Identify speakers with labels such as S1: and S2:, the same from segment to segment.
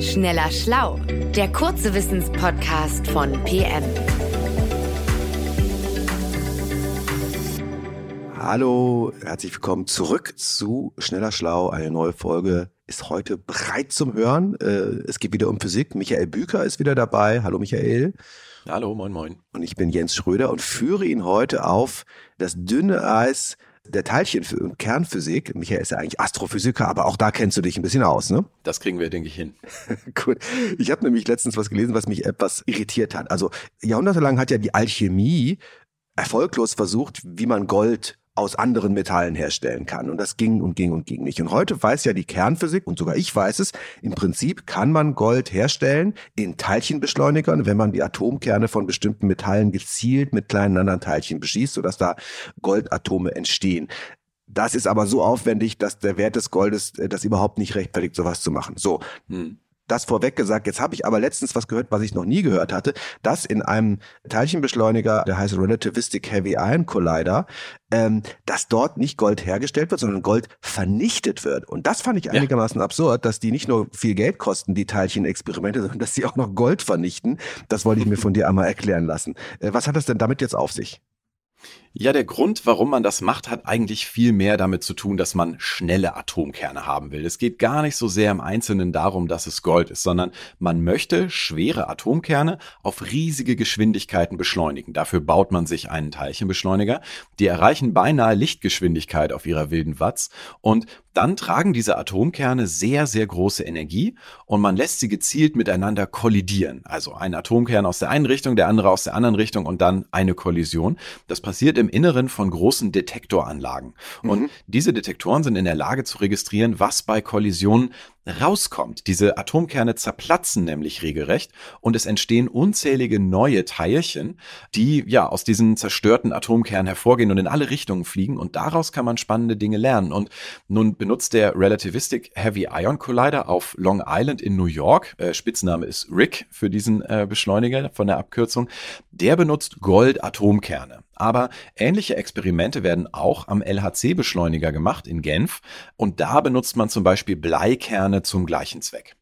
S1: Schneller Schlau, der kurze Wissenspodcast von PM.
S2: Hallo, herzlich willkommen zurück zu Schneller Schlau. Eine neue Folge ist heute bereit zum Hören. Äh, es geht wieder um Physik. Michael Büker ist wieder dabei. Hallo Michael.
S3: Hallo, moin, moin.
S2: Und ich bin Jens Schröder und führe ihn heute auf das dünne Eis der Teilchen- und Kernphysik. Michael ist ja eigentlich Astrophysiker, aber auch da kennst du dich ein bisschen aus, ne?
S3: Das kriegen wir, denke ich, hin.
S2: Gut. Ich habe nämlich letztens was gelesen, was mich etwas irritiert hat. Also jahrhundertelang hat ja die Alchemie erfolglos versucht, wie man Gold aus anderen Metallen herstellen kann. Und das ging und ging und ging nicht. Und heute weiß ja die Kernphysik, und sogar ich weiß es, im Prinzip kann man Gold herstellen in Teilchenbeschleunigern, wenn man die Atomkerne von bestimmten Metallen gezielt mit kleinen anderen Teilchen beschießt, sodass da Goldatome entstehen. Das ist aber so aufwendig, dass der Wert des Goldes äh, das überhaupt nicht rechtfertigt, sowas zu machen. So. Hm das vorweg gesagt. Jetzt habe ich aber letztens was gehört, was ich noch nie gehört hatte, dass in einem Teilchenbeschleuniger, der heißt Relativistic Heavy Ion Collider, ähm, dass dort nicht Gold hergestellt wird, sondern Gold vernichtet wird. Und das fand ich einigermaßen ja. absurd, dass die nicht nur viel Geld kosten, die Teilchenexperimente, sondern dass sie auch noch Gold vernichten. Das wollte ich mir von dir einmal erklären lassen. Äh, was hat das denn damit jetzt auf sich?
S3: Ja, der Grund, warum man das macht, hat eigentlich viel mehr damit zu tun, dass man schnelle Atomkerne haben will. Es geht gar nicht so sehr im Einzelnen darum, dass es Gold ist, sondern man möchte schwere Atomkerne auf riesige Geschwindigkeiten beschleunigen. Dafür baut man sich einen Teilchenbeschleuniger. Die erreichen beinahe Lichtgeschwindigkeit auf ihrer wilden Watts und dann tragen diese Atomkerne sehr, sehr große Energie und man lässt sie gezielt miteinander kollidieren. Also ein Atomkern aus der einen Richtung, der andere aus der anderen Richtung und dann eine Kollision. Das passiert im Inneren von großen Detektoranlagen. Und mhm. diese Detektoren sind in der Lage zu registrieren, was bei Kollisionen rauskommt. Diese Atomkerne zerplatzen nämlich regelrecht und es entstehen unzählige neue Teilchen, die ja aus diesen zerstörten Atomkernen hervorgehen und in alle Richtungen fliegen und daraus kann man spannende Dinge lernen. Und nun benutzt der Relativistic Heavy Ion Collider auf Long Island in New York, äh, Spitzname ist Rick für diesen äh, Beschleuniger von der Abkürzung, der benutzt Gold-Atomkerne. Aber ähnliche Experimente werden auch am LHC-Beschleuniger gemacht in Genf und da benutzt man zum Beispiel Bleikerne zum gleichen Zweck.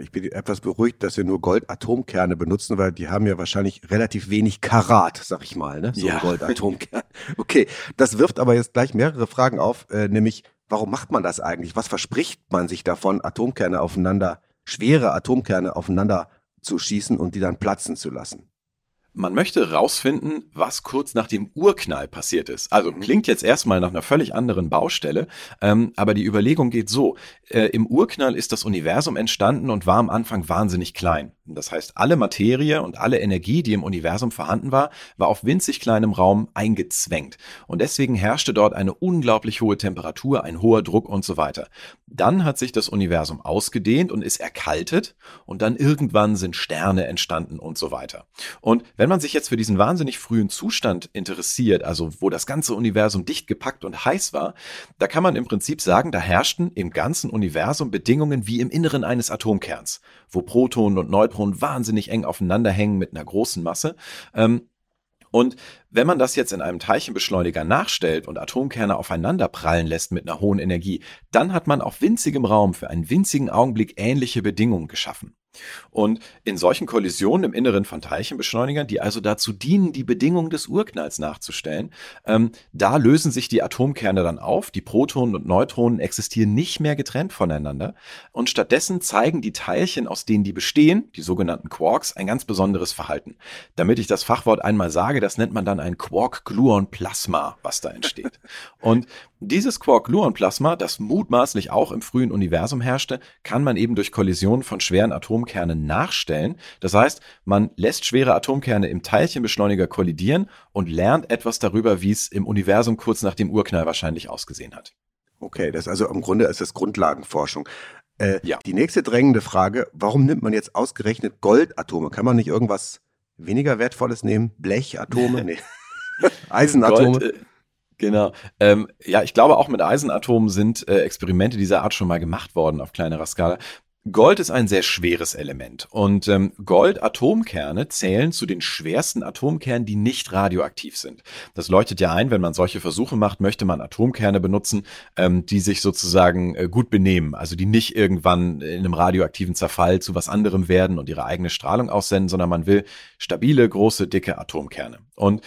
S2: Ich bin etwas beruhigt, dass wir nur Gold-Atomkerne benutzen, weil die haben ja wahrscheinlich relativ wenig Karat, sag ich mal, ne? So
S3: ja.
S2: Gold-Atomkern. Okay, das wirft aber jetzt gleich mehrere Fragen auf, äh, nämlich, warum macht man das eigentlich? Was verspricht man sich davon, Atomkerne aufeinander, schwere Atomkerne aufeinander zu schießen und die dann platzen zu lassen?
S3: Man möchte rausfinden, was kurz nach dem Urknall passiert ist. Also mhm. klingt jetzt erstmal nach einer völlig anderen Baustelle, ähm, aber die Überlegung geht so. Äh, Im Urknall ist das Universum entstanden und war am Anfang wahnsinnig klein. Das heißt, alle Materie und alle Energie, die im Universum vorhanden war, war auf winzig kleinem Raum eingezwängt. Und deswegen herrschte dort eine unglaublich hohe Temperatur, ein hoher Druck und so weiter. Dann hat sich das Universum ausgedehnt und ist erkaltet und dann irgendwann sind Sterne entstanden und so weiter. Und wenn man sich jetzt für diesen wahnsinnig frühen Zustand interessiert, also wo das ganze Universum dicht gepackt und heiß war, da kann man im Prinzip sagen, da herrschten im ganzen Universum Bedingungen wie im Inneren eines Atomkerns, wo Protonen und Neutronen wahnsinnig eng aufeinander hängen mit einer großen Masse. Ähm, und wenn man das jetzt in einem Teilchenbeschleuniger nachstellt und Atomkerne aufeinander prallen lässt mit einer hohen Energie, dann hat man auf winzigem Raum für einen winzigen Augenblick ähnliche Bedingungen geschaffen. Und in solchen Kollisionen im Inneren von Teilchenbeschleunigern, die also dazu dienen, die Bedingungen des Urknalls nachzustellen, ähm, da lösen sich die Atomkerne dann auf, die Protonen und Neutronen existieren nicht mehr getrennt voneinander und stattdessen zeigen die Teilchen, aus denen die bestehen, die sogenannten Quarks, ein ganz besonderes Verhalten. Damit ich das Fachwort einmal sage, das nennt man dann ein Quark-Gluon-Plasma, was da entsteht. und dieses Quark-Gluon-Plasma, das mutmaßlich auch im frühen Universum herrschte, kann man eben durch Kollision von schweren Atomkernen nachstellen. Das heißt, man lässt schwere Atomkerne im Teilchenbeschleuniger kollidieren und lernt etwas darüber, wie es im Universum kurz nach dem Urknall wahrscheinlich ausgesehen hat.
S2: Okay, das also im Grunde ist das Grundlagenforschung. Äh, ja. Die nächste drängende Frage, warum nimmt man jetzt ausgerechnet Goldatome? Kann man nicht irgendwas weniger Wertvolles nehmen? Blechatome? Nee. Eisenatome? Gold, äh
S3: Genau. Ähm, ja, ich glaube, auch mit Eisenatomen sind äh, Experimente dieser Art schon mal gemacht worden auf kleinerer Skala. Gold ist ein sehr schweres Element und ähm, Gold-Atomkerne zählen zu den schwersten Atomkernen, die nicht radioaktiv sind. Das leuchtet ja ein, wenn man solche Versuche macht, möchte man Atomkerne benutzen, ähm, die sich sozusagen äh, gut benehmen, also die nicht irgendwann in einem radioaktiven Zerfall zu was anderem werden und ihre eigene Strahlung aussenden, sondern man will stabile, große, dicke Atomkerne. Und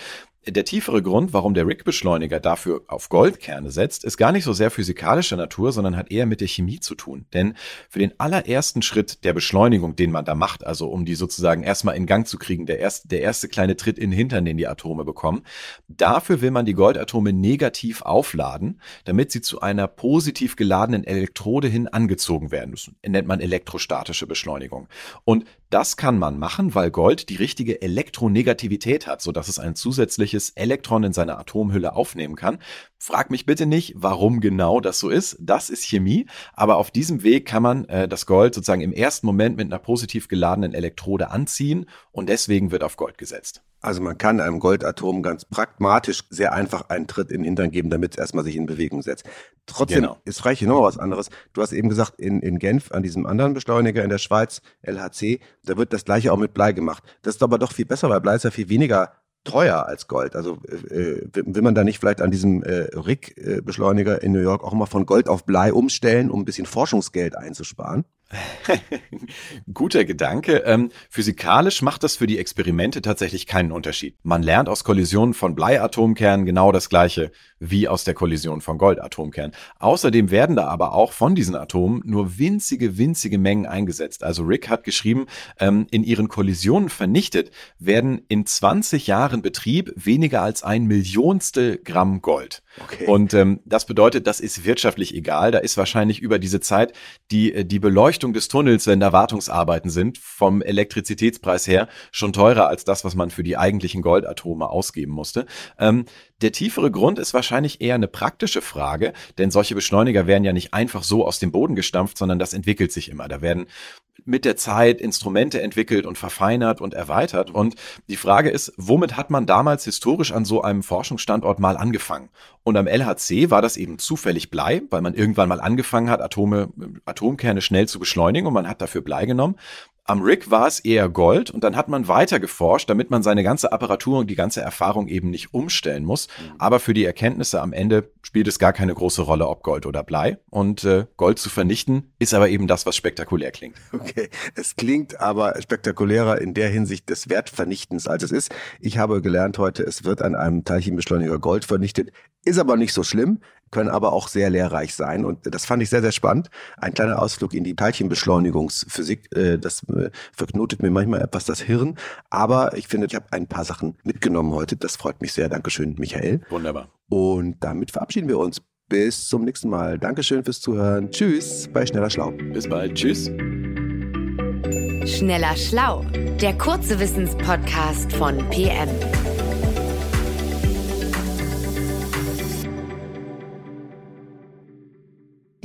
S3: der tiefere Grund, warum der Rick-Beschleuniger dafür auf Goldkerne setzt, ist gar nicht so sehr physikalischer Natur, sondern hat eher mit der Chemie zu tun. Denn für den allerersten Schritt der Beschleunigung, den man da macht, also um die sozusagen erstmal in Gang zu kriegen, der erste, der erste kleine Tritt in den Hintern, den die Atome bekommen, dafür will man die Goldatome negativ aufladen, damit sie zu einer positiv geladenen Elektrode hin angezogen werden. Das nennt man elektrostatische Beschleunigung. Und das kann man machen, weil Gold die richtige Elektronegativität hat, sodass es ein zusätzliches Elektron in seiner Atomhülle aufnehmen kann. Frag mich bitte nicht, warum genau das so ist. Das ist Chemie. Aber auf diesem Weg kann man äh, das Gold sozusagen im ersten Moment mit einer positiv geladenen Elektrode anziehen und deswegen wird auf Gold gesetzt.
S2: Also man kann einem Goldatom ganz pragmatisch sehr einfach einen Tritt in den Hintern geben, damit es erstmal sich in Bewegung setzt. Trotzdem genau. ist frage ich noch was anderes. Du hast eben gesagt, in, in Genf an diesem anderen Beschleuniger in der Schweiz, LHC, da wird das gleiche auch mit Blei gemacht. Das ist aber doch viel besser, weil Blei ist ja viel weniger teuer als Gold. Also äh, will man da nicht vielleicht an diesem äh, RIG-Beschleuniger in New York auch mal von Gold auf Blei umstellen, um ein bisschen Forschungsgeld einzusparen?
S3: Guter Gedanke. Ähm, physikalisch macht das für die Experimente tatsächlich keinen Unterschied. Man lernt aus Kollisionen von Bleiatomkernen genau das gleiche wie aus der Kollision von Goldatomkernen. Außerdem werden da aber auch von diesen Atomen nur winzige, winzige Mengen eingesetzt. Also Rick hat geschrieben, ähm, in ihren Kollisionen vernichtet werden in 20 Jahren Betrieb weniger als ein Millionstel Gramm Gold. Okay. Und ähm, das bedeutet, das ist wirtschaftlich egal. Da ist wahrscheinlich über diese Zeit die, äh, die Beleuchtung des Tunnels, wenn da Wartungsarbeiten sind, vom Elektrizitätspreis her schon teurer als das, was man für die eigentlichen Goldatome ausgeben musste. Ähm, der tiefere Grund ist wahrscheinlich eher eine praktische Frage, denn solche Beschleuniger werden ja nicht einfach so aus dem Boden gestampft, sondern das entwickelt sich immer. Da werden mit der Zeit Instrumente entwickelt und verfeinert und erweitert. Und die Frage ist, womit hat man damals historisch an so einem Forschungsstandort mal angefangen? Und am LHC war das eben zufällig Blei, weil man irgendwann mal angefangen hat, Atome, Atomkerne schnell zu beschleunigen und man hat dafür Blei genommen. Am Rig war es eher Gold und dann hat man weiter geforscht, damit man seine ganze Apparatur und die ganze Erfahrung eben nicht umstellen muss. Mhm. Aber für die Erkenntnisse am Ende spielt es gar keine große Rolle, ob Gold oder Blei. Und äh, Gold zu vernichten ist aber eben das, was spektakulär klingt.
S2: Okay, es klingt aber spektakulärer in der Hinsicht des Wertvernichtens, als es ist. Ich habe gelernt heute, es wird an einem Teilchenbeschleuniger Gold vernichtet. Ist aber nicht so schlimm können aber auch sehr lehrreich sein. Und das fand ich sehr, sehr spannend. Ein kleiner Ausflug in die Teilchenbeschleunigungsphysik, äh, das äh, verknotet mir manchmal etwas das Hirn. Aber ich finde, ich habe ein paar Sachen mitgenommen heute. Das freut mich sehr. Dankeschön, Michael.
S3: Wunderbar.
S2: Und damit verabschieden wir uns. Bis zum nächsten Mal. Dankeschön fürs Zuhören. Tschüss bei Schneller Schlau.
S3: Bis bald. Tschüss.
S1: Schneller Schlau, der kurze Wissenspodcast von PM.